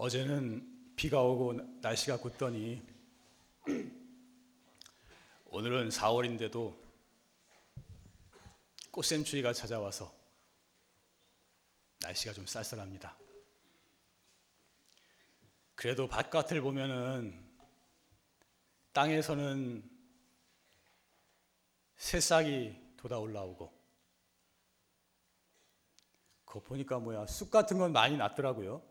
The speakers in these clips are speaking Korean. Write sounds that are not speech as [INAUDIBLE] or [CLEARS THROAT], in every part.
어제는 비가 오고 날씨가 굳더니 [CLEARS THROAT] 오늘은 4월인데도 꽃샘추위가 찾아와서 날씨가 좀 쌀쌀합니다. 그래도 바깥을 보면은 땅에서는 새싹이 돋아 올라오고 그거 보니까 뭐야 쑥 같은 건 많이 났더라고요.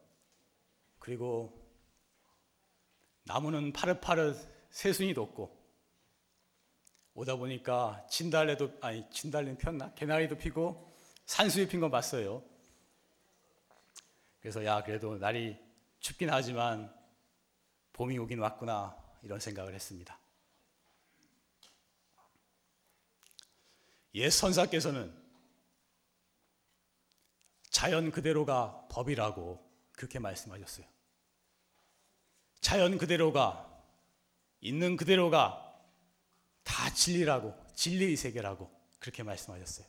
그리고 나무는 파릇파릇 새순이 돋고 오다 보니까 진달래도 아니 진달래 폈나 개나리도 피고 산수유 핀거 봤어요. 그래서 야 그래도 날이 춥긴 하지만 봄이 오긴 왔구나 이런 생각을 했습니다. 옛 선사께서는 자연 그대로가 법이라고 그렇게 말씀하셨어요. 자연 그대로가 있는 그대로가 다 진리라고 진리의 세계라고 그렇게 말씀하셨어요.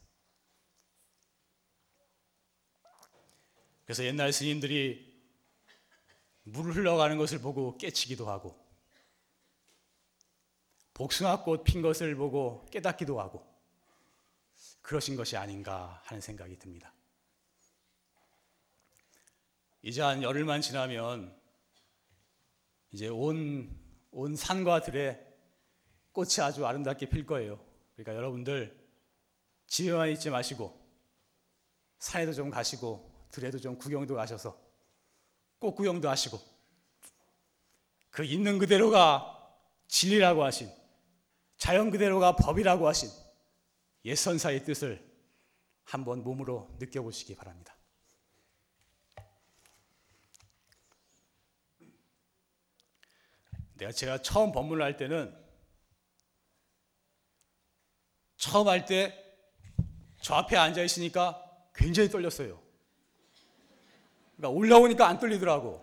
그래서 옛날 스님들이 물 흘러가는 것을 보고 깨치기도 하고 복숭아꽃 핀 것을 보고 깨닫기도 하고 그러신 것이 아닌가 하는 생각이 듭니다. 이제 한 열흘만 지나면 이제 온, 온 산과 들에 꽃이 아주 아름답게 필 거예요. 그러니까 여러분들 집에만 있지 마시고 산에도 좀 가시고 들에도 좀 구경도 가셔서 꽃 구경도 하시고 그 있는 그대로가 진리라고 하신 자연 그대로가 법이라고 하신 옛 선사의 뜻을 한번 몸으로 느껴보시기 바랍니다. 내가 제가 처음 법문을 할 때는 처음 할 때 저 앞에 앉아 있으니까 굉장히 떨렸어요. 그러니까 올라오니까 안 떨리더라고.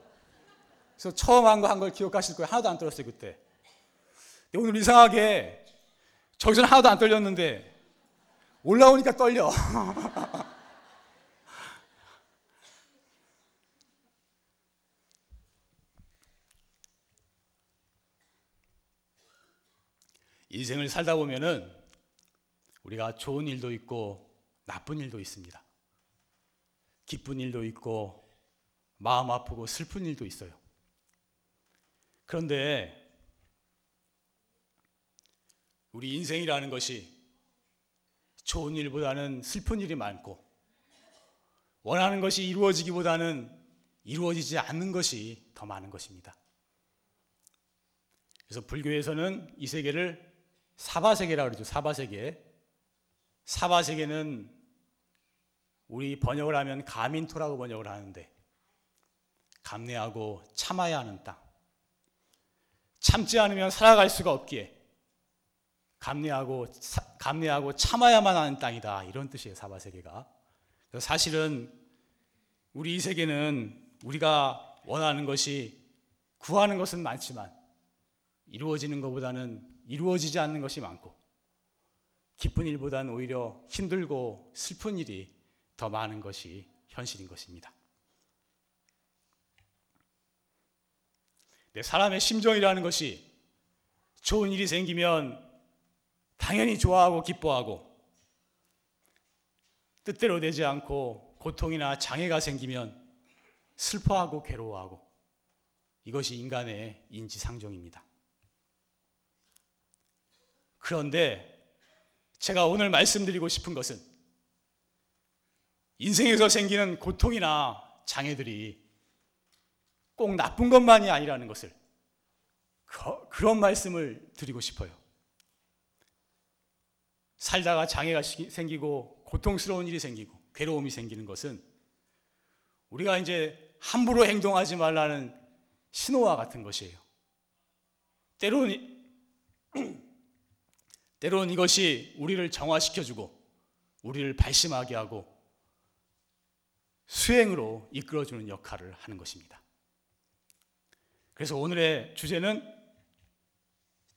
그래서 처음 한 거 한 걸 기억하실 거예요. 하나도 안 떨었어요, 그때. 오늘 이상하게 저기서는 하나도 안 떨렸는데 올라오니까 떨려. [LAUGHS] 인생을 살다 보면은 우리가 좋은 일도 있고 나쁜 일도 있습니다. 기쁜 일도 있고 마음 아프고 슬픈 일도 있어요. 그런데 우리 인생이라는 것이 좋은 일보다는 슬픈 일이 많고 원하는 것이 이루어지기보다는 이루어지지 않는 것이 더 많은 것입니다. 그래서 불교에서는 이 세계를 사바세계라고 그러죠. 사바세계. 사바세계는 우리 번역을 하면 가민토라고 번역을 하는데 감내하고 참아야 하는 땅. 참지 않으면 살아갈 수가 없기에 감내하고 감내하고 참아야만 하는 땅이다. 이런 뜻이에요. 사바세계가. 사실은 우리 이 세계는 우리가 원하는 것이 구하는 것은 많지만 이루어지는 것보다는 이루어지지 않는 것이 많고 기쁜 일보다는 오히려 힘들고 슬픈 일이 더 많은 것이 현실인 것입니다. 네, 사람의 심정이라는 것이 좋은 일이 생기면 당연히 좋아하고 기뻐하고 뜻대로 되지 않고 고통이나 장애가 생기면 슬퍼하고 괴로워하고 이것이 인간의 인지상정입니다. 그런데 제가 오늘 말씀드리고 싶은 것은 인생에서 생기는 고통이나 장애들이 꼭 나쁜 것만이 아니라는 것을 그, 런 말씀을 드리고 싶어요. 살다가 장애가 생기고 고통스러운 일이 생기고 괴로움이 생기는 것은 우리가 이제 함부로 행동하지 말라는 신호와 같은 것이에요. 때로는 때로는 이것이 우리를 정화시켜주고 우리를 발심하게 하고 수행으로 이끌어주는 역할을 하는 것입니다. 그래서 오늘의 주제는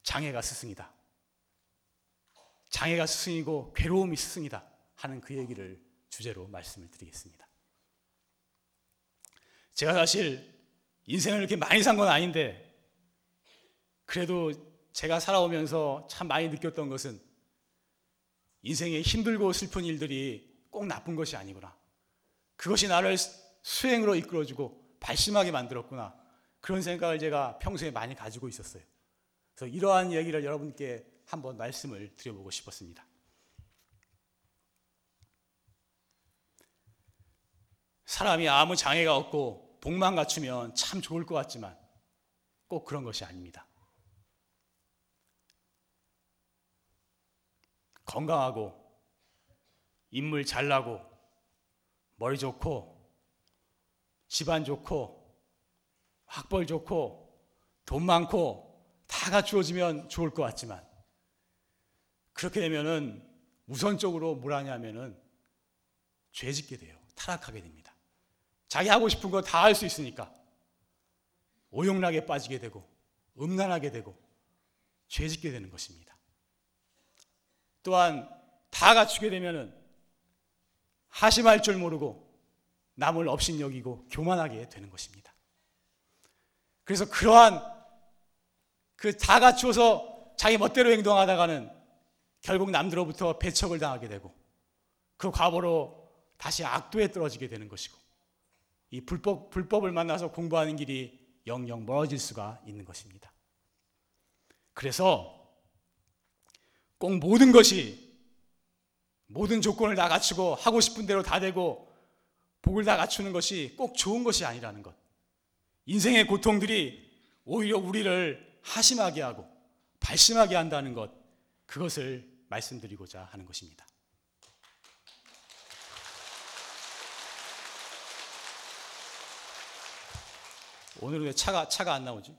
장애가 스승이다. 장애가 스승이고 괴로움이 스승이다 하는 그 얘기를 주제로 말씀을 드리겠습니다. 제가 사실 인생을 이렇게 많이 산 건 아닌데 그래도 제가 살아오면서 참 많이 느꼈던 것은 인생에 힘들고 슬픈 일들이 꼭 나쁜 것이 아니구나. 그것이 나를 수행으로 이끌어주고 발심하게 만들었구나. 그런 생각을 제가 평소에 많이 가지고 있었어요. 그래서 이러한 얘기를 여러분께 한번 말씀을 드려보고 싶었습니다. 사람이 아무 장애가 없고 복만 갖추면 참 좋을 것 같지만 꼭 그런 것이 아닙니다. 건강하고 인물 잘나고 머리 좋고 집안 좋고 학벌 좋고 돈 많고 다 갖추어지면 좋을 것 같지만 그렇게 되면은 우선적으로 뭘 하냐면은 죄 짓게 돼요. 타락하게 됩니다. 자기 하고 싶은 거 다 할 수 있으니까 오용락에 빠지게 되고 음란하게 되고 죄 짓게 되는 것입니다. 또한 다 갖추게 되면은 하심할 줄 모르고 남을 업신여기고 교만하게 되는 것입니다. 그래서 그러한 그 다 갖추어서 자기 멋대로 행동하다가는 결국 남들로부터 배척을 당하게 되고 그 과보로 다시 악도에 떨어지게 되는 것이고 이 불법, 불법을 만나서 공부하는 길이 영영 멀어질 수가 있는 것입니다. 그래서 꼭 모든 것이 모든 조건을 다 갖추고 하고 싶은 대로 다 되고 복을 다 갖추는 것이 꼭 좋은 것이 아니라는 것. 인생의 고통들이 오히려 우리를 하심하게 하고 발심하게 한다는 것. 그것을 말씀드리고자 하는 것입니다. 오늘은 왜 차가 차가 안 나오지?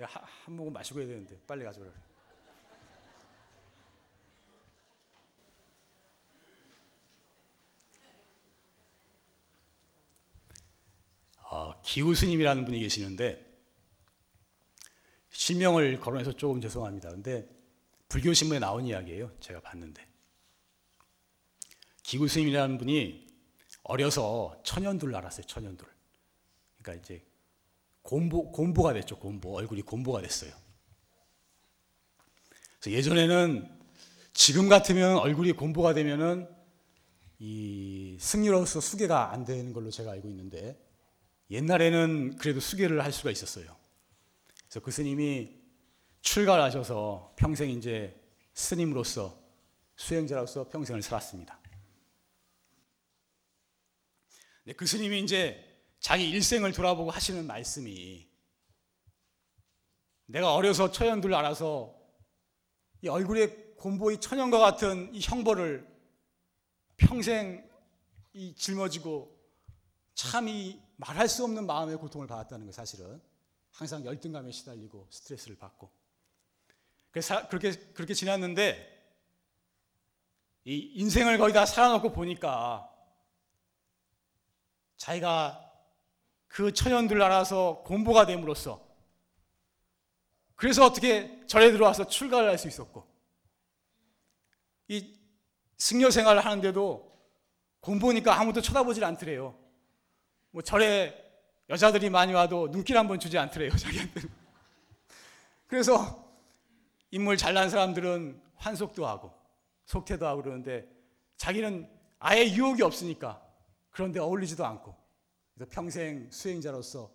한 모금 마시고 해야 되는데 빨리 가져오라. 기우 스님이라는 분이 계시는데 실명을 거론해서 조금 죄송합니다. 근데 불교 신문에 나온 이야기예요. 제가 봤는데 기우 스님이라는 분이 어려서 천연둘 알았어요. 천연둘. 그러니까 이제 곰보 곰보가 됐죠. 곰보 얼굴이 곰보가 됐어요. 그래서 예전에는 지금 같으면 얼굴이 곰보가 되면은 이 승리로서 수계가 안 되는 걸로 제가 알고 있는데 옛날에는 그래도 수계를 할 수가 있었어요. 그래서 그 스님이 출가를 하셔서 평생 이제 스님으로서 수행자로서 평생을 살았습니다. 그 스님이 이제 자기 일생을 돌아보고 하시는 말씀이 내가 어려서 처연들 알아서 이 얼굴에 곰보이 천연과 같은 이 형벌을 평생 이 짊어지고 참 이 말할 수 없는 마음의 고통을 받았다는 거 사실은 항상 열등감에 시달리고 스트레스를 받고 그래서 그렇게 그렇게 지났는데 이 인생을 거의 다 살아놓고 보니까 자기가 그 천연들 알아서 공부가 됨으로써 그래서 어떻게 절에 들어와서 출가를 할 수 있었고 이 승려 생활을 하는데도 공부니까 아무도 쳐다보질 않더래요. 뭐 절에 여자들이 많이 와도 눈길 한 번 주지 않더래요, 자기한테는. 그래서 인물 잘난 사람들은 환속도 하고 속태도 하고 그러는데 자기는 아예 유혹이 없으니까 그런데 어울리지도 않고 그래서 평생 수행자로서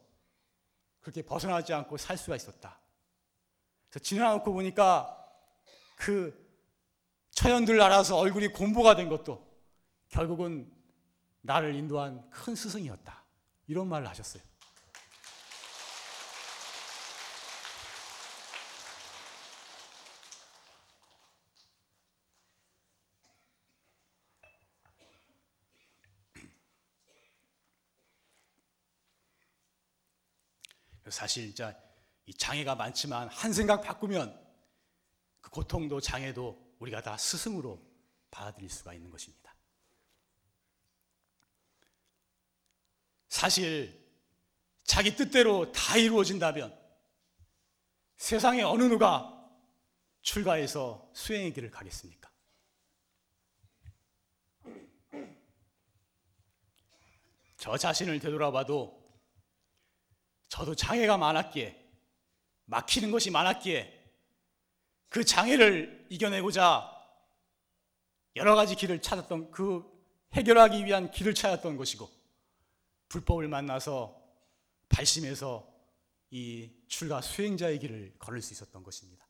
그렇게 벗어나지 않고 살 수가 있었다. 그래서 지나놓고 보니까 그 처연들 알아서 얼굴이 공부가 된 것도 결국은 나를 인도한 큰 스승이었다. 이런 말을 하셨어요. 사실 진짜 이 장애가 많지만 한 생각 바꾸면 그 고통도 장애도 우리가 다 스승으로 받아들일 수가 있는 것입니다. 사실 자기 뜻대로 다 이루어진다면 세상에 어느 누가 출가해서 수행의 길을 가겠습니까? 저 자신을 되돌아봐도 저도 장애가 많았기에 막히는 것이 많았기에 그 장애를 이겨내고자 여러 가지 길을 찾았던 그 해결하기 위한 길을 찾았던 것이고 불법을 만나서 발심해서 이 출가 수행자의 길을 걸을 수 있었던 것입니다.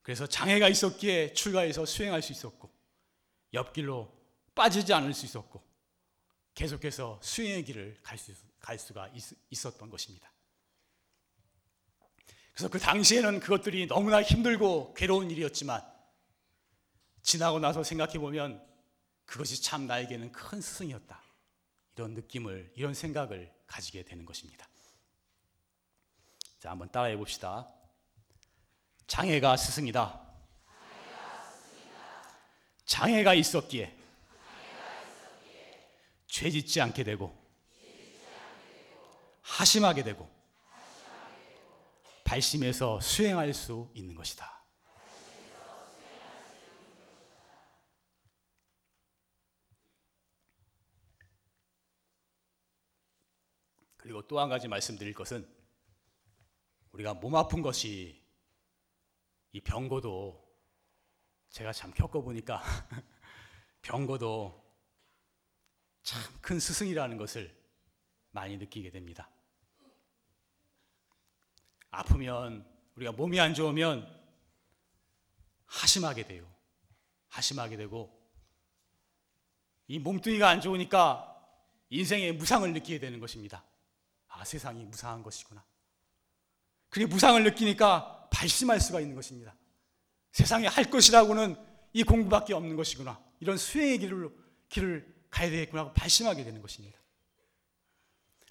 그래서 장애가 있었기에 출가해서 수행할 수 있었고 옆길로 빠지지 않을 수 있었고 계속해서 수행의 길을 갈, 수, 갈 수가 있, 있었던 것입니다. 그래서 그 당시에는 그것들이 너무나 힘들고 괴로운 일이었지만 지나고 나서 생각해 보면 그것이 참 나에게는 큰 스승이었다. 이런 느낌을, 이런 생각을 가지게 되는 것입니다. 자, 한번 따라해 봅시다. 장애가 스승이다. 장애가 있었기에 죄 짓지 않게 되고 하심하게 되고 발심해서 수행할 수 있는 것이다. 그리고 또 한 가지 말씀드릴 것은 우리가 몸 아픈 것이 이 병고도 제가 참 겪어보니까 [LAUGHS] 병고도 참 큰 스승이라는 것을 많이 느끼게 됩니다. 아프면 우리가 몸이 안 좋으면 하심하게 돼요. 하심하게 되고 이 몸뚱이가 안 좋으니까 인생의 무상을 느끼게 되는 것입니다. 아, 세상이 무상한 것이구나. 그게 무상을 느끼니까 발심할 수가 있는 것입니다. 세상에 할 것이라고는 이 공부밖에 없는 것이구나. 이런 수행의 길을, 길을 가야 되겠구나 하고 발심하게 되는 것입니다.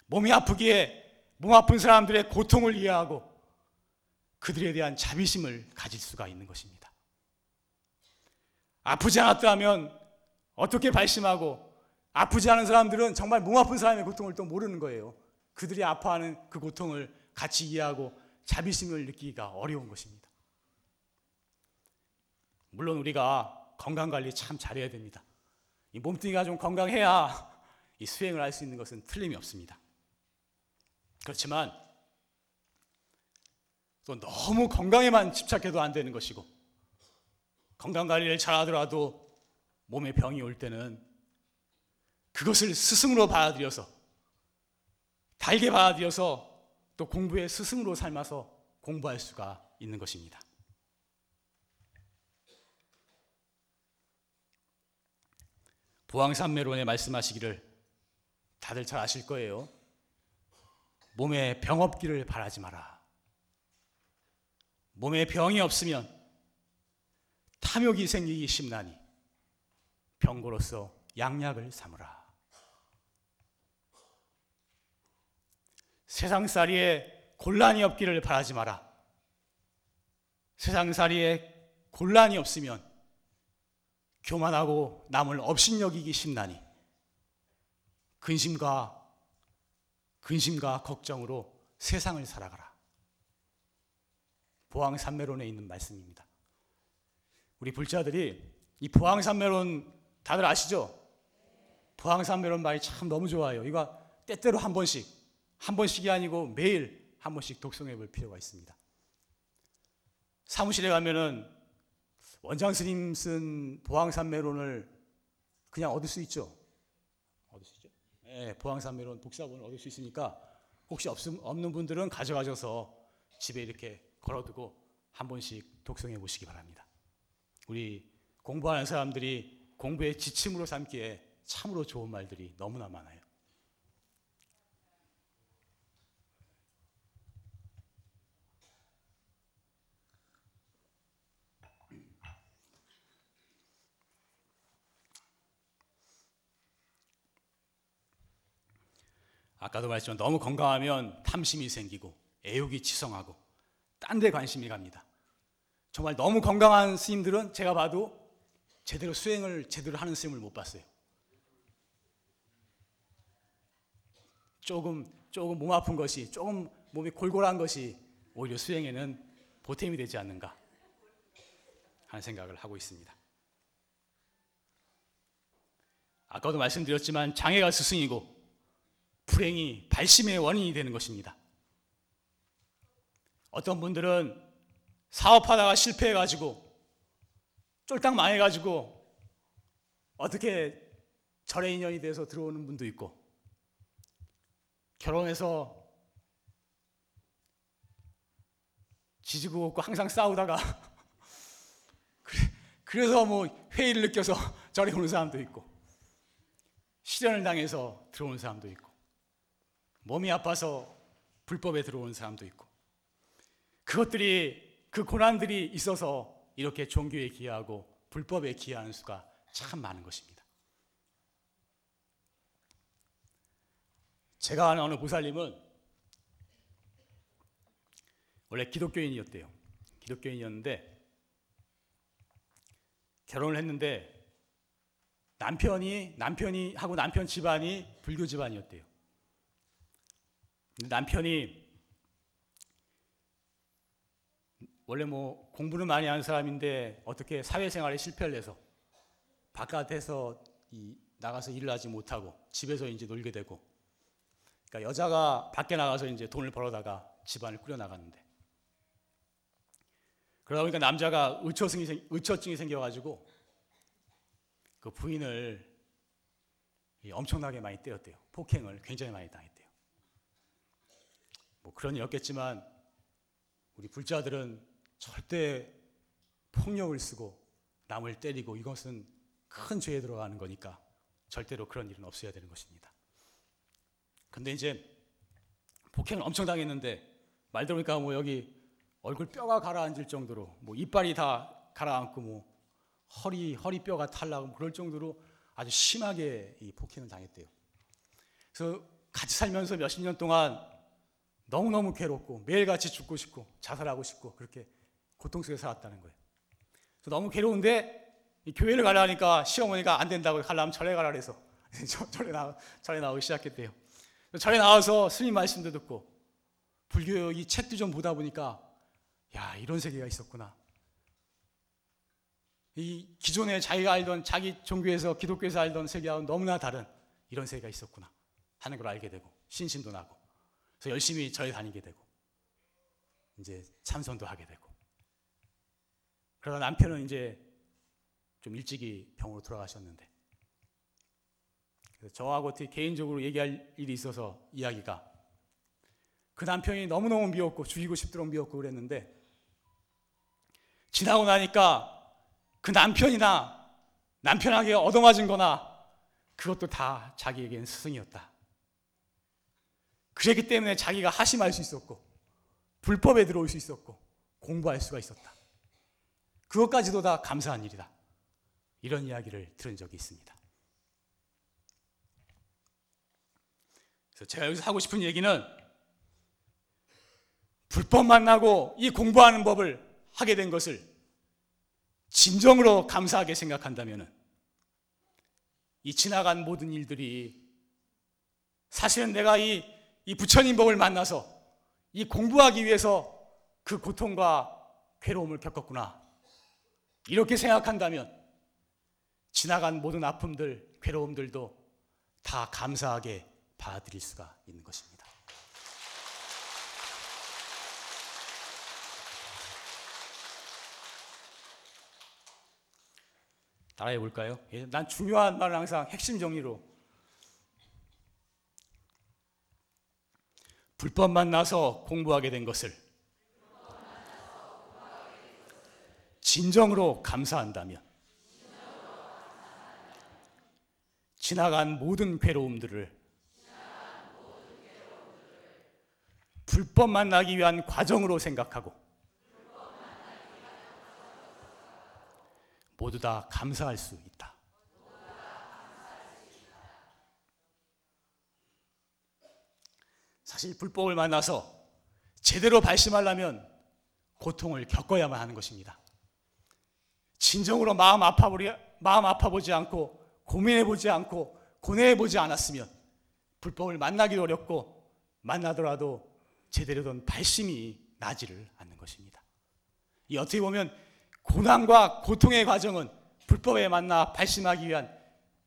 몸이 아프기에 몸 아픈 사람들의 고통을 이해하고 그들에 대한 자비심을 가질 수가 있는 것입니다. 아프지 않았다면 어떻게 발심하고 아프지 않은 사람들은 정말 몸 아픈 사람의 고통을 또 모르는 거예요. 그들이 아파하는 그 고통을 같이 이해하고 자비심을 느끼기가 어려운 것입니다. 물론 우리가 건강 관리 참 잘해야 됩니다. 이 몸뚱이가 좀 건강해야 이 수행을 할 수 있는 것은 틀림이 없습니다. 그렇지만 또 너무 건강에만 집착해도 안 되는 것이고 건강 관리를 잘하더라도 몸에 병이 올 때는 그것을 스승으로 받아들여서 달게 받아들여서 또 공부의 스승으로 삶아서 공부할 수가 있는 것입니다. 부왕산매론에 말씀하시기를 다들 잘 아실 거예요. 몸에 병 없기를 바라지 마라. 몸에 병이 없으면 탐욕이 생기기 심나니 병고로서 양약을 삼으라. 세상살이에 곤란이 없기를 바라지 마라. 세상살이에 곤란이 없으면 교만하고 남을 업신여기기 심나니 근심과 근심과 걱정으로 세상을 살아가라. 보왕산매론에 있는 말씀입니다. 우리 불자들이 이 보왕산매론 다들 아시죠? 보왕산매론 말이 참 너무 좋아요. 이거 때때로 한 번씩 한 번씩이 아니고 매일 한 번씩 독송해 볼 필요가 있습니다. 사무실에 가면은 원장 스님 쓴 보왕산매론을 그냥 얻을 수 있죠. 얻을 수 있죠. 네, 보왕산매론 독사본을 얻을 수 있으니까 혹시 없음, 없는 분들은 가져가셔서 집에 이렇게 걸어두고 한 번씩 독송해 보시기 바랍니다. 우리 공부하는 사람들이 공부의 지침으로 삼기에 참으로 좋은 말들이 너무나 많아요. 아까도 말했지만 너무 건강하면 탐심이 생기고 애욕이 치성하고 딴 데 관심이 갑니다. 정말 너무 건강한 스님들은 제가 봐도 제대로 수행을 제대로 하는 스님을 못 봤어요. 조금 조금 몸 아픈 것이 조금 몸이 골골한 것이 오히려 수행에는 보탬이 되지 않는가 하는 생각을 하고 있습니다. 아까도 말씀드렸지만 장애가 스승이고 불행이 발심의 원인이 되는 것입니다. 어떤 분들은 사업하다가 실패해가지고 쫄딱 망해가지고 어떻게 절의 인연이 돼서 들어오는 분도 있고 결혼해서 지지고 없고 항상 싸우다가 [LAUGHS] 그래서 뭐 회의를 느껴서 [LAUGHS] 절에 오는 사람도 있고 시련을 당해서 들어오는 사람도 있고 몸이 아파서 불법에 들어오는 사람도 있고 그것들이 그 고난들이 있어서 이렇게 종교에 기여하고 불법에 기여하는 수가 참 많은 것입니다. 제가 아는 어느 보살님은 원래 기독교인이었대요. 기독교인이었는데 결혼을 했는데 남편이 남편이 하고 남편 집안이 불교 집안이었대요. 남편이 원래 뭐 공부는 많이 하는 사람인데 어떻게 사회생활에 실패를 해서 바깥에서 나가서 일을 하지 못하고 집에서 이제 놀게 되고 그러니까 여자가 밖에 나가서 이제 돈을 벌어다가 집안을 꾸려 나갔는데 그러다 보니까 남자가 의처증이, 의처증이 생겨가지고 그 부인을 엄청나게 많이 때렸대요. 폭행을 굉장히 많이 당했대요. 뭐 그런 일없겠지만 우리 불자들은 절대 폭력을 쓰고 남을 때리고 이것은 큰 죄에 들어가는 거니까 절대로 그런 일은 없어야 되는 것입니다. 근데 이제 폭행을 엄청 당했는데 말 들으니까 뭐 여기 얼굴 뼈가 가라앉을 정도로 뭐 이빨이 다 가라앉고 뭐 허리 허리 뼈가 탈라고 그럴 정도로 아주 심하게 이 폭행을 당했대요. 그래서 같이 살면서 몇십 년 동안 너무너무 괴롭고 매일같이 죽고 싶고 자살하고 싶고 그렇게 고통 속에 살았다는 거예요. 그래서 너무 괴로운데 교회를 가려니까 시어머니가 안 된다고 가려면 절에 가라 그래서 [LAUGHS] 절에 나 절에 나오기 시작했대요. 절에 나와서 스님 말씀도 듣고 불교 이 책도 좀 보다 보니까 야, 이런 세계가 있었구나. 이 기존에 자기가 알던 자기 종교에서 기독교에서 알던 세계와는 너무나 다른 이런 세계가 있었구나 하는 걸 알게 되고 신심도 나고 그래서 열심히 절에 다니게 되고 이제 참선도 하게 되고 그러다 남편은 이제 좀 일찍이 병으로 돌아가셨는데 저하고 개인적으로 얘기할 일이 있어서 이야기가 그 남편이 너무너무 미웠고 죽이고 싶도록 미웠고 그랬는데 지나고 나니까 그 남편이나 남편에게 얻어맞은 거나 그것도 다 자기에겐 스승이었다. 그랬기 때문에 자기가 하심할 수 있었고 불법에 들어올 수 있었고 공부할 수가 있었다. 그것까지도 다 감사한 일이다. 이런 이야기를 들은 적이 있습니다. 그래서 제가 여기서 하고 싶은 얘기는 불법 만나고 이 공부하는 법을 하게 된 것을 진정으로 감사하게 생각한다면 이 지나간 모든 일들이 사실은 내가 이, 이 부처님 법을 만나서 이 공부하기 위해서 그 고통과 괴로움을 겪었구나. 이렇게 생각한다면 지나간 모든 아픔들, 괴로움들도 다 감사하게 받아들일 수가 있는 것입니다. 따라해 볼까요? 예, 난 중요한 말은 항상 핵심 정리로 불법 만나서 공부하게 된 것을 진정으로 감사한다면 지나간 모든 괴로움들을 불법 만나기 위한 과정으로 생각하고 모두 다 감사할 수 있다. 사실 불법을 만나서 제대로 발심하려면 고통을 겪어야만 하는 것입니다. 진정으로 마음 아파보리, 마음 아파보지 않고 고민해보지 않고 고뇌해보지 않았으면 불법을 만나기 어렵고 만나더라도 제대로 된 발심이 나지를 않는 것입니다. 이 어떻게 보면 고난과 고통의 과정은 불법에 만나 발심하기 위한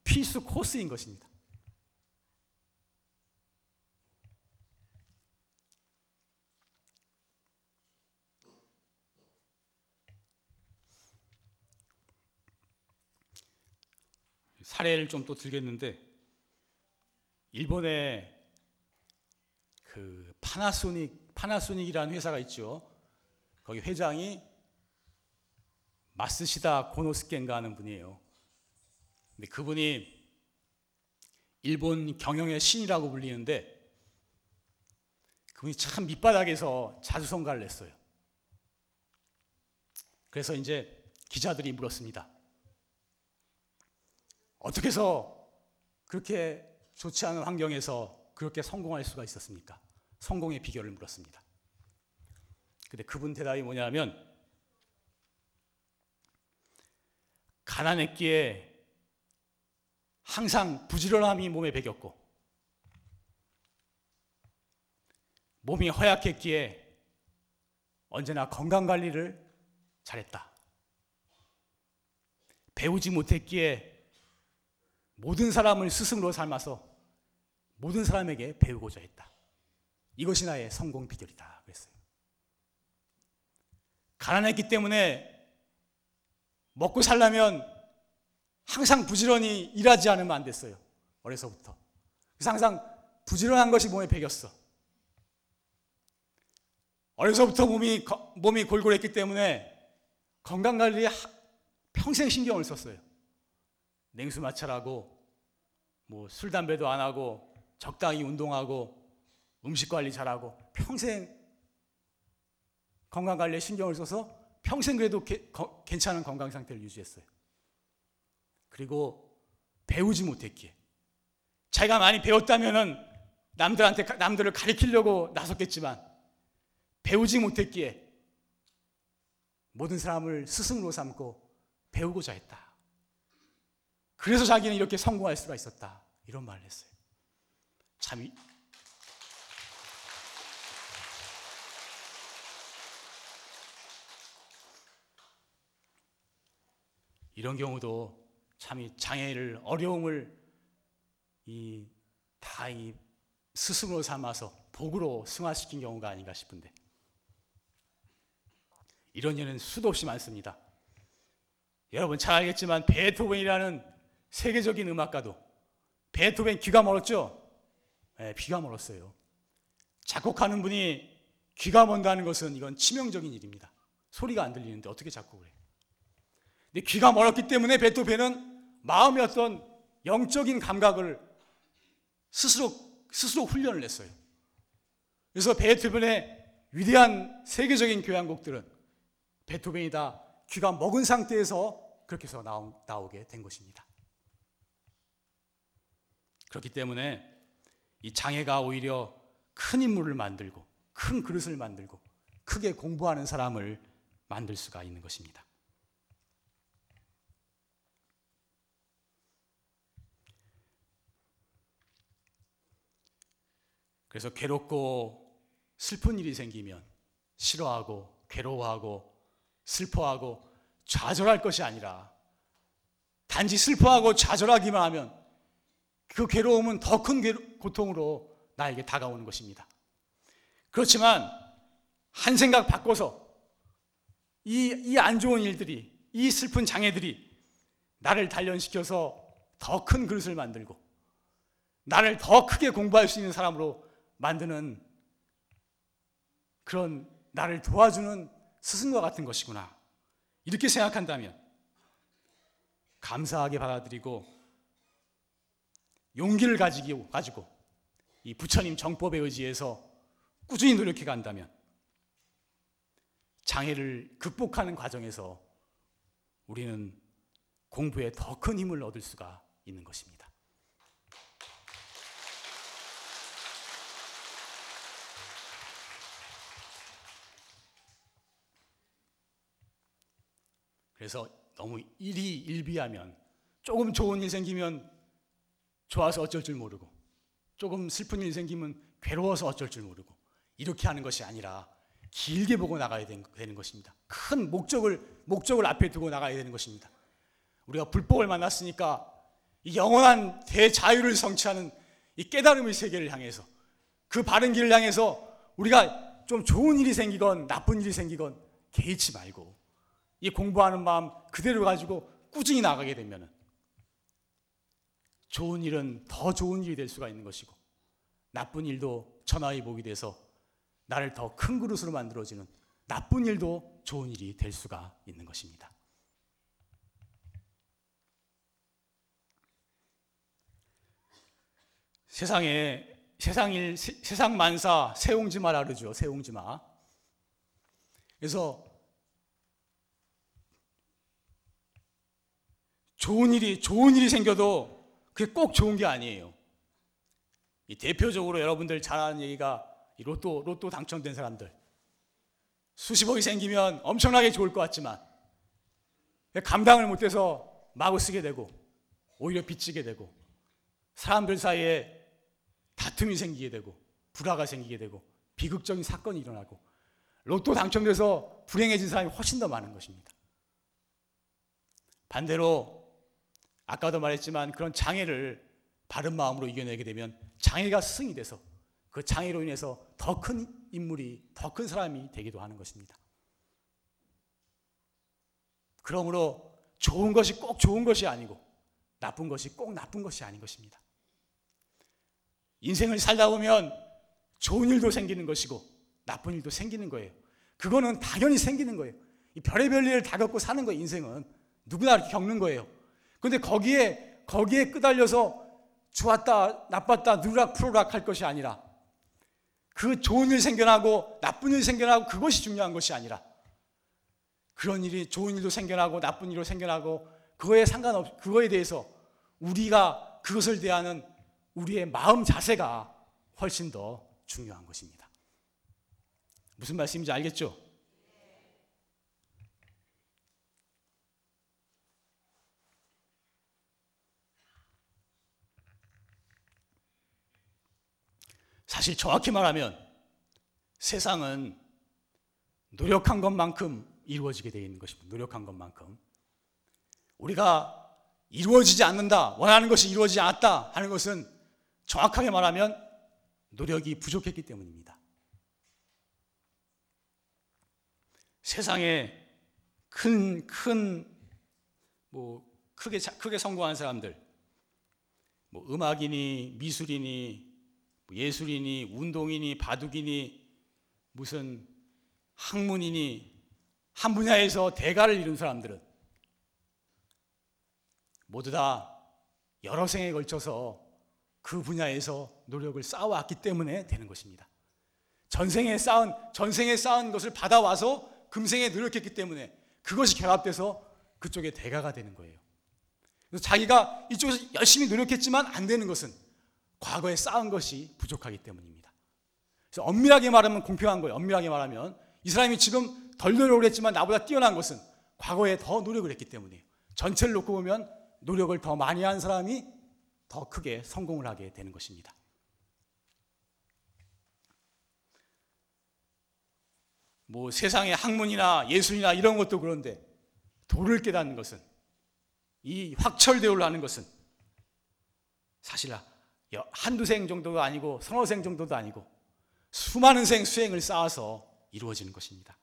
필수 코스인 것입니다. 사례를 좀 또 들겠는데 일본의 그 파나소닉 파나소닉이라는 회사가 있죠. 거기 회장이 마스시다 고노스케인가 하는 분이에요. 근데 그분이 일본 경영의 신이라고 불리는데 그분이 참 밑바닥에서 자수성가를 했어요. 그래서 이제 기자들이 물었습니다. 어떻게 해서 그렇게 좋지 않은 환경에서 그렇게 성공할 수가 있었습니까? 성공의 비결을 물었습니다. 근데 그분 대답이 뭐냐면 가난했기에 항상 부지런함이 몸에 배겼고 몸이 허약했기에 언제나 건강 관리를 잘했다. 배우지 못했기에 모든 사람을 스승으로 삶아서 모든 사람에게 배우고자 했다. 이것이 나의 성공 비결이다. 그랬어요. 가난했기 때문에 먹고 살려면 항상 부지런히 일하지 않으면 안 됐어요. 어려서부터. 그래서 항상 부지런한 것이 몸에 배겼어. 어려서부터 몸이, 몸이 골골했기 때문에 건강관리에 평생 신경을 썼어요. 냉수 마찰하고, 뭐 술, 담배도 안 하고, 적당히 운동하고, 음식 관리 잘하고, 평생 건강 관리에 신경을 써서 평생 그래도 게, 거, 괜찮은 건강 상태를 유지했어요. 그리고 배우지 못했기에 자기가 많이 배웠다면은 남들한테 남들을 가리키려고 나섰겠지만 배우지 못했기에 모든 사람을 스승으로 삼고 배우고자 했다. 그래서 자기는 이렇게 성공할 수가 있었다. 이런 말을 했어요. 참 이런 경우도 참이 장애를 어려움을 이 다이 스승으로 삼아서 복으로 승화시킨 경우가 아닌가 싶은데 이런 예는 수도 없이 많습니다. 여러분 잘 알겠지만 베토벤이라는 세계적인 음악가도 베토벤 귀가 멀었죠? 네, 귀가 멀었어요. 작곡하는 분이 귀가 먼다는 것은 이건 치명적인 일입니다. 소리가 안 들리는데 어떻게 작곡을 해? 근데 귀가 멀었기 때문에 베토벤은 마음의 어떤 영적인 감각을 스스로 스스로 훈련을 했어요. 그래서 베토벤의 위대한 세계적인 교향곡들은 베토벤이 다 귀가 먹은 상태에서 그렇게 해서 나오, 나오게 된 것입니다. 그렇기 때문에 이 장애가 오히려 큰 인물을 만들고 큰 그릇을 만들고 크게 공부하는 사람을 만들 수가 있는 것입니다. 그래서 괴롭고 슬픈 일이 생기면 싫어하고 괴로워하고 슬퍼하고 좌절할 것이 아니라 단지 슬퍼하고 좌절하기만 하면 그 괴로움은 더 큰 고통으로 나에게 다가오는 것입니다. 그렇지만 한 생각 바꿔서 이 이 안 좋은 일들이 이 슬픈 장애들이 나를 단련시켜서 더 큰 그릇을 만들고 나를 더 크게 공부할 수 있는 사람으로 만드는 그런 나를 도와주는 스승과 같은 것이구나. 이렇게 생각한다면 감사하게 받아들이고 용기를 가지고, 가지고 이 부처님 정법에 의지해서 꾸준히 노력해 간다면 장애를 극복하는 과정에서 우리는 공부에 더 큰 힘을 얻을 수가 있는 것입니다. 그래서 너무 일이 일비하면 조금 좋은 일 생기면 좋아서 어쩔 줄 모르고 조금 슬픈 일 생기면 괴로워서 어쩔 줄 모르고 이렇게 하는 것이 아니라 길게 보고 나가야 되는 것입니다. 큰 목적을 목적을 앞에 두고 나가야 되는 것입니다. 우리가 불법을 만났으니까 이 영원한 대자유를 성취하는 이 깨달음의 세계를 향해서 그 바른 길을 향해서 우리가 좀 좋은 일이 생기건 나쁜 일이 생기건 개의치 말고 이 공부하는 마음 그대로 가지고 꾸준히 나가게 되면 좋은 일은 더 좋은 일이 될 수가 있는 것이고 나쁜 일도 천하의 복이 돼서 나를 더 큰 그릇으로 만들어지는 나쁜 일도 좋은 일이 될 수가 있는 것입니다. 세상에 세상 일 세상 만사 세옹지마라 그러죠. 세옹지마. 그래서 좋은 일이 좋은 일이 생겨도 그게 꼭 좋은 게 아니에요. 이 대표적으로 여러분들 잘 아는 얘기가 이 로또 로또 당첨된 사람들 수십억이 생기면 엄청나게 좋을 것 같지만 감당을 못해서 마구 쓰게 되고 오히려 빚지게 되고 사람들 사이에 다툼이 생기게 되고 불화가 생기게 되고 비극적인 사건이 일어나고 로또 당첨돼서 불행해진 사람이 훨씬 더 많은 것입니다. 반대로 아까도 말했지만 그런 장애를 바른 마음으로 이겨내게 되면 장애가 스승이 돼서 그 장애로 인해서 더 큰 인물이 더 큰 사람이 되기도 하는 것입니다. 그러므로 좋은 것이 꼭 좋은 것이 아니고 나쁜 것이 꼭 나쁜 것이 아닌 것입니다. 인생을 살다 보면 좋은 일도 생기는 것이고 나쁜 일도 생기는 거예요. 그거는 당연히 생기는 거예요. 이 별의별 일을 다 겪고 사는 거 인생은 누구나 겪는 거예요. 근데 거기에 거기에 끄달려서 좋았다 나빴다 누락 프로락 할 것이 아니라 그 좋은 일 생겨나고 나쁜 일 생겨나고 그것이 중요한 것이 아니라 그런 일이 좋은 일도 생겨나고 나쁜 일도 생겨나고 그거에 상관없 그거에 대해서 우리가 그것을 대하는 우리의 마음 자세가 훨씬 더 중요한 것입니다. 무슨 말씀인지 알겠죠? 사실 정확히 말하면 세상은 노력한 것만큼 이루어지게 되어 있는 것입니다. 노력한 것만큼. 우리가 이루어지지 않는다, 원하는 것이 이루어지지 않았다 하는 것은 정확하게 말하면 노력이 부족했기 때문입니다. 세상에 큰, 큰, 뭐, 크게, 크게 성공한 사람들, 뭐, 음악이니, 미술이니, 뭐 예술이니, 운동이니, 바둑이니, 무슨 학문이니, 한 분야에서 대가를 이룬 사람들은 모두 다 여러 생에 걸쳐서 그 분야에서 노력을 쌓아왔기 때문에 되는 것입니다. 전생에 쌓은 전생에 쌓은 것을 받아와서 금생에 노력했기 때문에 그것이 결합돼서 그쪽에 대가가 되는 거예요. 그래서 자기가 이쪽에서 열심히 노력했지만 안 되는 것은 과거에 쌓은 것이 부족하기 때문입니다. 그래서 엄밀하게 말하면 공평한 거예요. 엄밀하게 말하면 이 사람이 지금 덜 노력을 했지만 나보다 뛰어난 것은 과거에 더 노력을 했기 때문이에요. 전체를 놓고 보면 노력을 더 많이 한 사람이 더 크게 성공을 하게 되는 것입니다. 뭐 세상의 학문이나 예술이나 이런 것도 그런데 도를 깨닫는 것은 이 확철대오를 하는 것은 사실 한두 생 정도가 아니고 서너 생 정도도 아니고 수많은 생 수행을 쌓아서 이루어지는 것입니다.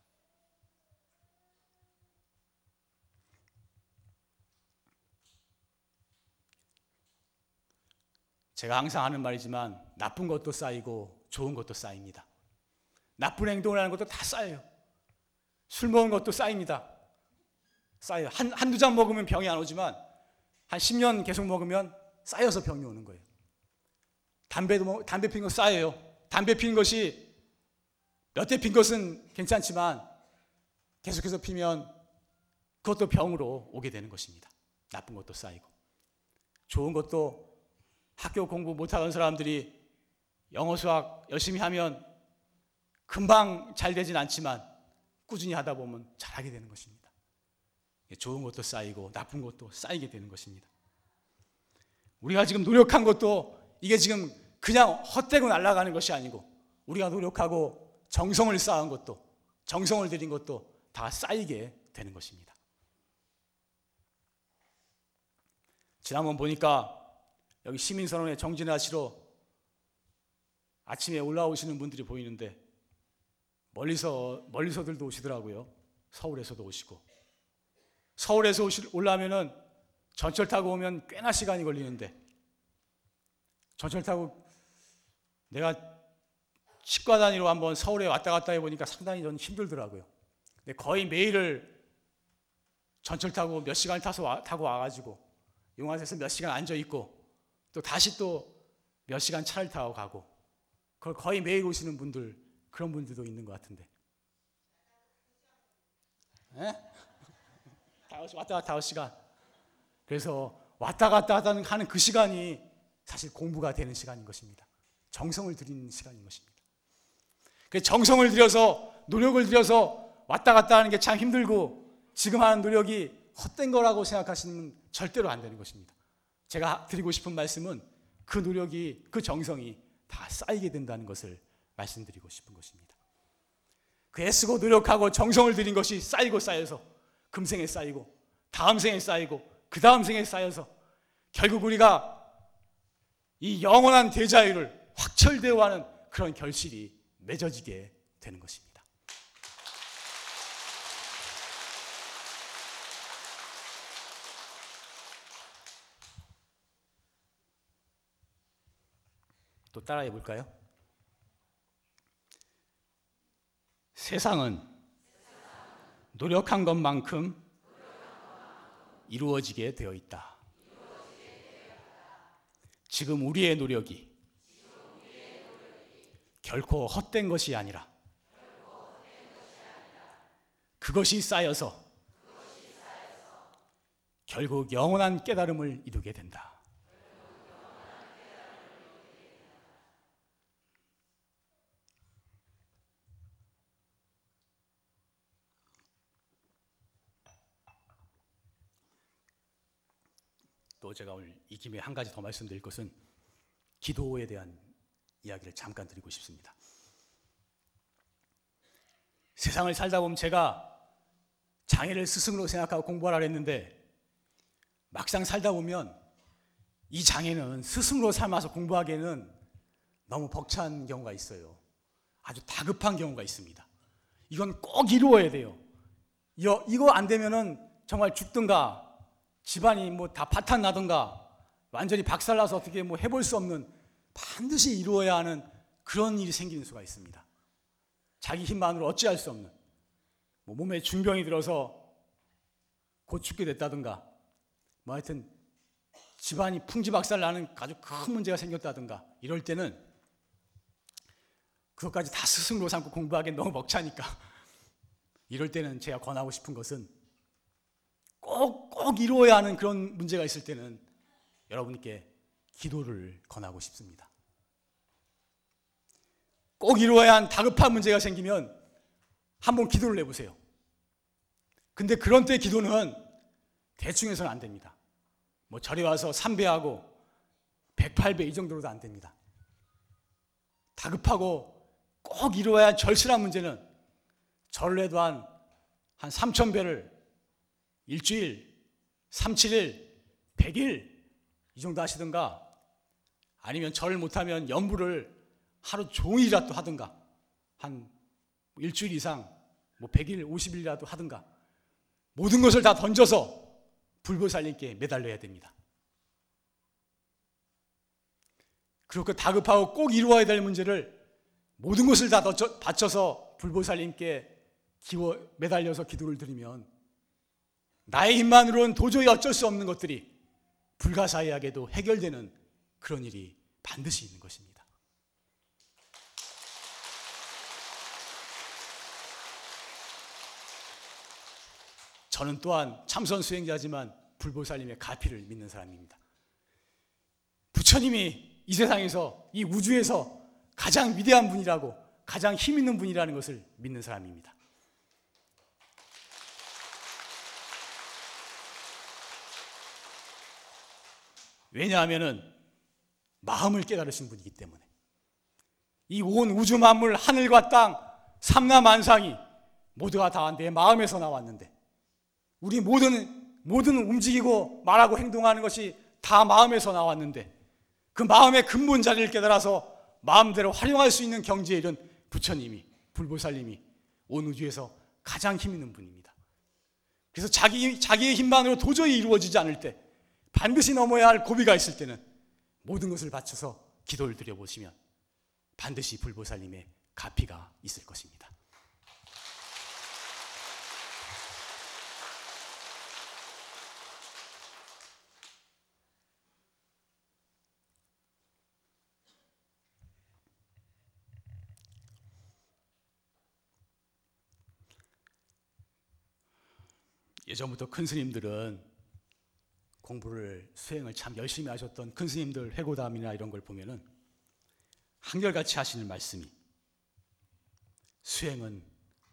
제가 항상 하는 말이지만 나쁜 것도 쌓이고 좋은 것도 쌓입니다. 나쁜 행동을 하는 것도 다 쌓여요. 술 먹은 것도 쌓입니다. 쌓여요. 한, 한두 잔 먹으면 병이 안 오지만 한 10년 계속 먹으면 쌓여서 병이 오는 거예요. 담배도, 담배 피는 거 쌓여요. 담배 피는 것이 몇 대 핀 것은 괜찮지만 계속해서 피면 그것도 병으로 오게 되는 것입니다. 나쁜 것도 쌓이고. 좋은 것도 학교 공부 못하는 사람들이 영어 수학 열심히 하면 금방 잘 되진 않지만 꾸준히 하다 보면 잘하게 되는 것입니다. 좋은 것도 쌓이고 나쁜 것도 쌓이게 되는 것입니다. 우리가 지금 노력한 것도 이게 지금 그냥 헛되고 날아가는 것이 아니고 우리가 노력하고 정성을 쌓은 것도 정성을 들인 것도 다 쌓이게 되는 것입니다. 지난번 보니까 여기 시민선언회 정진하시러 아침에 올라오시는 분들이 보이는데 멀리서 멀리서들도 오시더라고요. 서울에서도 오시고 서울에서 오시, 올라면은 전철 타고 오면 꽤나 시간이 걸리는데 전철 타고 내가 치과 다니러 한번 서울에 왔다 갔다 해보니까 상당히 좀 힘들더라고요. 근데 거의 매일을 전철 타고 몇 시간 타서 와, 타고 와가지고 용화에서 몇 시간 앉아 있고 또 다시 또 몇 시간 차를 타고 가고 그걸 거의 매일 오시는 분들 그런 분들도 있는 것 같은데. 에? 왔다 갔다 다섯 시간. 그래서 왔다 갔다 하는 그 시간이 사실 공부가 되는 시간인 것입니다. 정성을 들이는 시간인 것입니다. 그 정성을 들여서 노력을 들여서 왔다 갔다 하는 게 참 힘들고 지금 하는 노력이 헛된 거라고 생각하시는 절대로 안 되는 것입니다. 제가 드리고 싶은 말씀은 그 노력이 그 정성이 다 쌓이게 된다는 것을 말씀드리고 싶은 것입니다. 그 애쓰고 노력하고 정성을 들인 것이 쌓이고 쌓여서 금생에 쌓이고 다음 생에 쌓이고 그 다음 생에 쌓여서 결국 우리가 이 영원한 대자유를 확철되어 하는 그런 결실이 맺어지게 되는 것입니다. 또 따라해 볼까요? 세상은 노력한 것만큼 이루어지게 되어 있다. 지금 우리의 노력이 결코 헛된 것이 아니라 그것이 쌓여서 결국 영원한 깨달음을 이루게 된다. 또 제가 오늘 이 김에 한 가지 더 말씀드릴 것은 기도에 대한 이야기를 잠깐 드리고 싶습니다. 세상을 살다 보면 제가 장애를 스승으로 생각하고 공부하라 했는데 막상 살다 보면 이 장애는 스승으로 삼아서 공부하기에는 너무 벅찬 경우가 있어요. 아주 다급한 경우가 있습니다. 이건 꼭 이루어야 돼요. 이거 안 되면은 정말 죽든가 집안이 뭐 다 파탄 나든가 완전히 박살나서 어떻게 뭐 해볼 수 없는 반드시 이루어야 하는 그런 일이 생기는 수가 있습니다. 자기 힘만으로 어찌할 수 없는. 뭐 몸에 중병이 들어서 곧 죽게 됐다든가. 뭐 하여튼 집안이 풍지박살 나는 아주 큰 문제가 생겼다든가. 이럴 때는 그것까지 다 스승으로 삼고 공부하기엔 너무 벅차니까. 이럴 때는 제가 권하고 싶은 것은 꼭, 꼭 이루어야 하는 그런 문제가 있을 때는 여러분께 기도를 권하고 싶습니다. 꼭 이루어야 한 다급한 문제가 생기면 한번 기도를 해보세요. 근데 그런 때 기도는 대충 해서는 안 됩니다. 뭐 절에 와서 3배하고 108배 이 정도로도 안 됩니다. 다급하고 꼭 이루어야 할 절실한 문제는 절을 해도 한, 한 3,000배를 일주일, 3, 7일, 100일 이 정도 하시든가 아니면 절을 못하면 연부를 하루 종일이라도 하든가 한 일주일 이상 뭐 100일, 50일이라도 하든가 모든 것을 다 던져서 불보살님께 매달려야 됩니다. 그렇게 다급하고 꼭 이루어야 될 문제를 모든 것을 다 바쳐서 불보살님께 기워 매달려서 기도를 드리면 나의 힘만으로는 도저히 어쩔 수 없는 것들이 불가사의하게도 해결되는 그런 일이 반드시 있는 것입니다. 저는 또한 참선 수행자지만 불보살님의 가피를 믿는 사람입니다. 부처님이 이 세상에서 이 우주에서 가장 위대한 분이라고 가장 힘 있는 분이라는 것을 믿는 사람입니다. 왜냐하면은 마음을 깨달으신 분이기 때문에 이 온 우주 만물 하늘과 땅 삼라만상이 모두가 다 내 마음에서 나왔는데 우리 모든 모든 움직이고 말하고 행동하는 것이 다 마음에서 나왔는데 그 마음의 근본 자리를 깨달아서 마음대로 활용할 수 있는 경지에 이른 부처님이 불보살님이 온 우주에서 가장 힘 있는 분입니다. 그래서 자기 자기의 힘만으로 도저히 이루어지지 않을 때 반드시 넘어야 할 고비가 있을 때는 모든 것을 바쳐서 기도를 드려보시면 반드시 불보살님의 가피가 있을 것입니다. 예전부터 큰 스님들은 공부를 수행을 참 열심히 하셨던 큰 스님들 회고담이나 이런 걸 보면은 한결같이 하시는 말씀이 수행은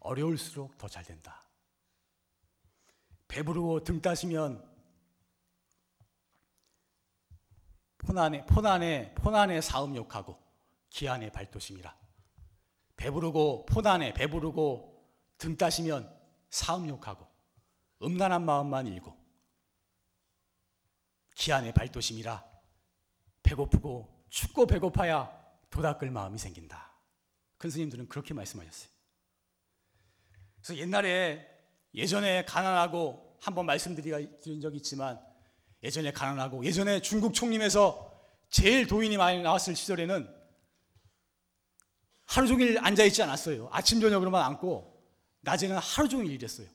어려울수록 더 잘 된다. 배부르고 등 따시면 포난에 포난에 포난에 사음 욕하고 기한에 발도심이라. 배부르고 포난에 배부르고 등 따시면 사음 욕하고 음란한 마음만 일고 기한의 발도심이라 배고프고 춥고 배고파야 도닦을 마음이 생긴다. 큰 스님들은 그렇게 말씀하셨어요. 그래서 옛날에 예전에 가난하고 한번 말씀드린 적이 있지만 예전에 가난하고 예전에 중국 총림에서 제일 도인이 많이 나왔을 시절에는 하루 종일 앉아 있지 않았어요. 아침 저녁으로만 앉고 낮에는 하루 종일 일했어요.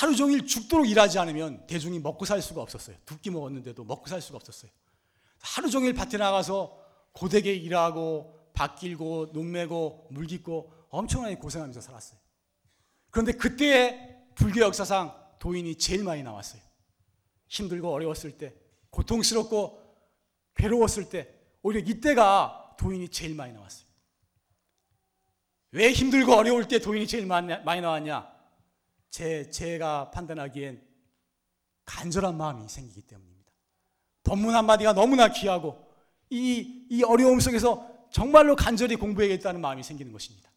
하루 종일 죽도록 일하지 않으면 대중이 먹고 살 수가 없었어요. 두 끼 먹었는데도 먹고 살 수가 없었어요. 하루 종일 밭에 나가서 고되게 일하고 밭 길고 논 매고 물 깃고 엄청나게 고생하면서 살았어요. 그런데 그때 불교 역사상 도인이 제일 많이 나왔어요. 힘들고 어려웠을 때, 고통스럽고 괴로웠을 때, 오히려 이때가 도인이 제일 많이 나왔어요. 왜 힘들고 어려울 때 도인이 제일 많이 나왔냐? 제, 제가 판단하기엔 간절한 마음이 생기기 때문입니다. 법문 한마디가 너무나 귀하고 이, 이 어려움 속에서 정말로 간절히 공부해야겠다는 마음이 생기는 것입니다.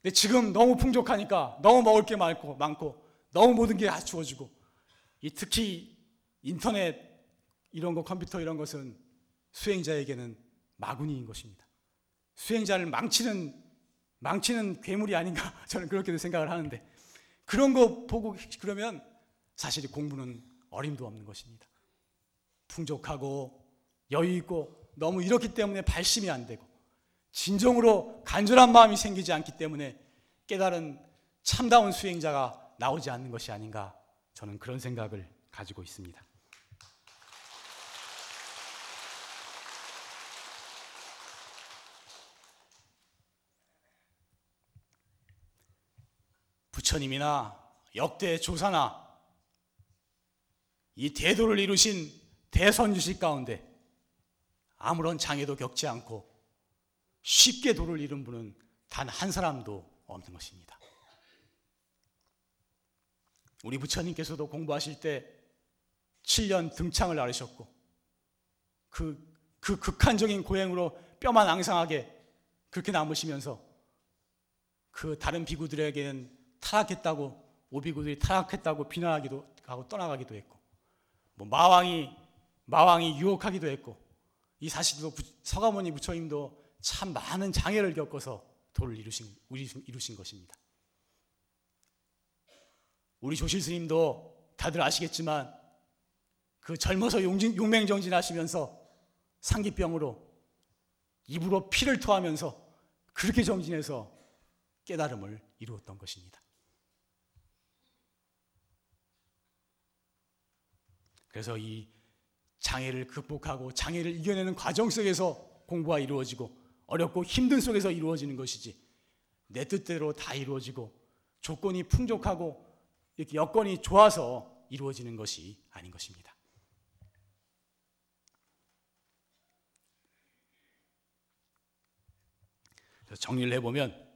근데 지금 너무 풍족하니까 너무 먹을 게 많고, 많고 너무 모든 게 주어지고 특히 인터넷 이런 거 컴퓨터 이런 것은 수행자에게는 마구니인 것입니다. 수행자를 망치는 망치는 괴물이 아닌가 [LAUGHS] 저는 그렇게도 생각을 하는데 그런 거 보고 그러면 사실 공부는 어림도 없는 것입니다. 풍족하고 여유 있고 너무 이렇기 때문에 발심이 안 되고 진정으로 간절한 마음이 생기지 않기 때문에 깨달은 참다운 수행자가 나오지 않는 것이 아닌가 저는 그런 생각을 가지고 있습니다. 부처님이나 역대 조사나 이 대도를 이루신 대선주식 가운데 아무런 장애도 겪지 않고 쉽게 도를 이룬 분은 단 한 사람도 없는 것입니다. 우리 부처님께서도 공부하실 때 7년 등창을 앓으셨고 그, 그 극한적인 고행으로 뼈만 앙상하게 그렇게 남으시면서 그 다른 비구들에게는 타락했다고 오비구들이 타락했다고 비난하기도 하고 떠나가기도 했고 뭐 마왕이 마왕이 유혹하기도 했고 이 사실도 서가모니 부처님도 참 많은 장애를 겪어서 도를 이루신, 이루신 것입니다. 우리 조실 스님도 다들 아시겠지만 그 젊어서 용맹정진하시면서 상기병으로 입으로 피를 토하면서 그렇게 정진해서 깨달음을 이루었던 것입니다. 그래서 이 장애를 극복하고 장애를 이겨내는 과정 속에서 공부가 이루어지고 어렵고 힘든 속에서 이루어지는 것이지 내 뜻대로 다 이루어지고 조건이 풍족하고 이렇게 여건이 좋아서 이루어지는 것이 아닌 것입니다. 정리를 해보면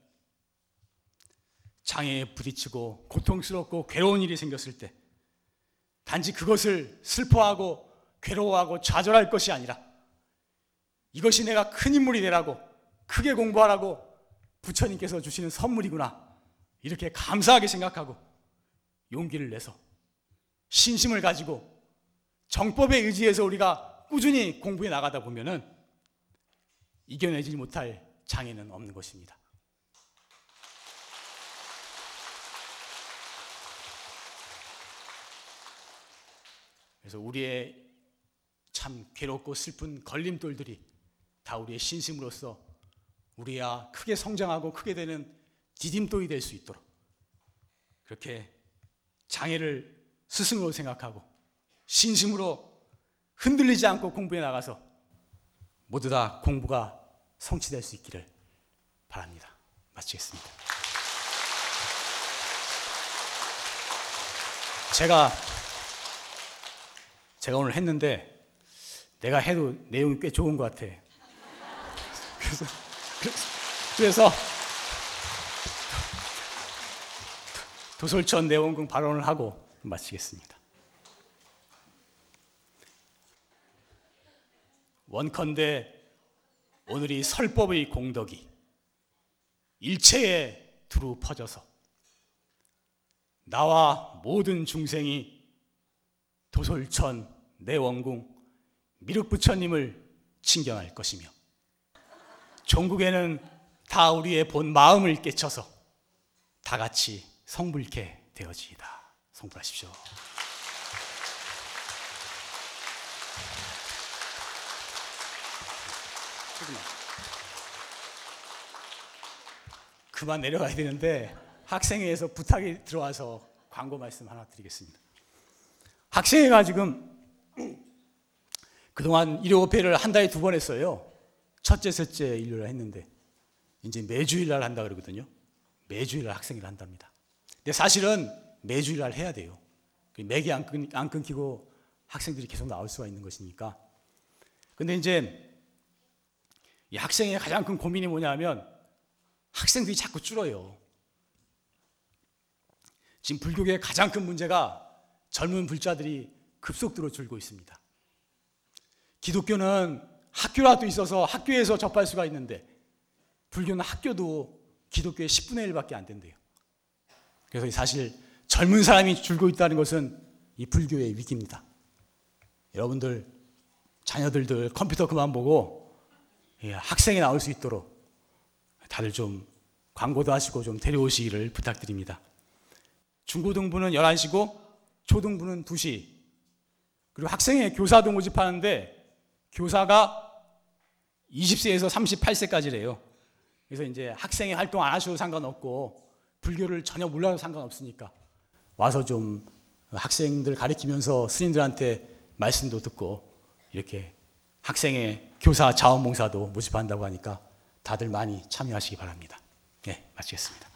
장애에 부딪히고 고통스럽고 괴로운 일이 생겼을 때 단지 그것을 슬퍼하고 괴로워하고 좌절할 것이 아니라 이것이 내가 큰 인물이 되라고 크게 공부하라고 부처님께서 주시는 선물이구나. 이렇게 감사하게 생각하고 용기를 내서 신심을 가지고 정법에 의지해서 우리가 꾸준히 공부해 나가다 보면은 이겨내지 못할 장애는 없는 것입니다. 그래서 우리의 참 괴롭고 슬픈 걸림돌들이 다 우리의 신심으로서 우리야 크게 성장하고 크게 되는 디딤돌이 될 수 있도록 그렇게 장애를 스승으로 생각하고 신심으로 흔들리지 않고 공부해 나가서 모두 다 공부가 성취될 수 있기를 바랍니다. 마치겠습니다. 제가 제가 오늘 했는데 내가 해도 내용이 꽤 좋은 것 같아. 그래서 그래서 도솔천 내원궁 발언을 하고 마치겠습니다. 원컨대 오늘이 설법의 공덕이 일체에 두루 퍼져서 나와 모든 중생이 도솔천 내 원궁 미륵 부처님을 칭견할 것이며 종국에는 다 우리의 본 마음을 깨쳐서 다 같이 성불케 되어지이다. 성불하십시오. 그만 내려가야 되는데 학생회에서 부탁이 들어와서 광고 말씀 하나 드리겠습니다. 학생회가 지금 그동안 일요일회를 한 달에 두 번 했어요. 첫째, 셋째 일요일 했는데 이제 매주일 날 한다 그러거든요. 매주일 날 학생회를 한답니다. 근데 사실은 매주일 날 해야 돼요. 맥이 안, 끊, 안 끊기고 학생들이 계속 나올 수가 있는 것이니까. 근데 이제 이 학생의 가장 큰 고민이 뭐냐면 학생들이 자꾸 줄어요. 지금 불교계의 가장 큰 문제가 젊은 불자들이 급속도로 줄고 있습니다. 기독교는 학교라도 있어서 학교에서 접할 수가 있는데 불교는 학교도 기독교의 10분의 1밖에 안 된대요. 그래서 사실 젊은 사람이 줄고 있다는 것은 이 불교의 위기입니다. 여러분들 자녀들들 컴퓨터 그만 보고 예, 학생이 나올 수 있도록 다들 좀 광고도 하시고 좀 데려오시기를 부탁드립니다. 중고등부는 11시고 초등부는 2시. 그리고 학생회 교사도 모집하는데 교사가 20세에서 38세까지래요. 그래서 이제 학생회 활동 안 하셔도 상관없고 불교를 전혀 몰라도 상관없으니까 와서 좀 학생들 가르치면서 스님들한테 말씀도 듣고 이렇게 학생회 교사 자원봉사도 모집한다고 하니까 다들 많이 참여하시기 바랍니다. 네, 마치겠습니다.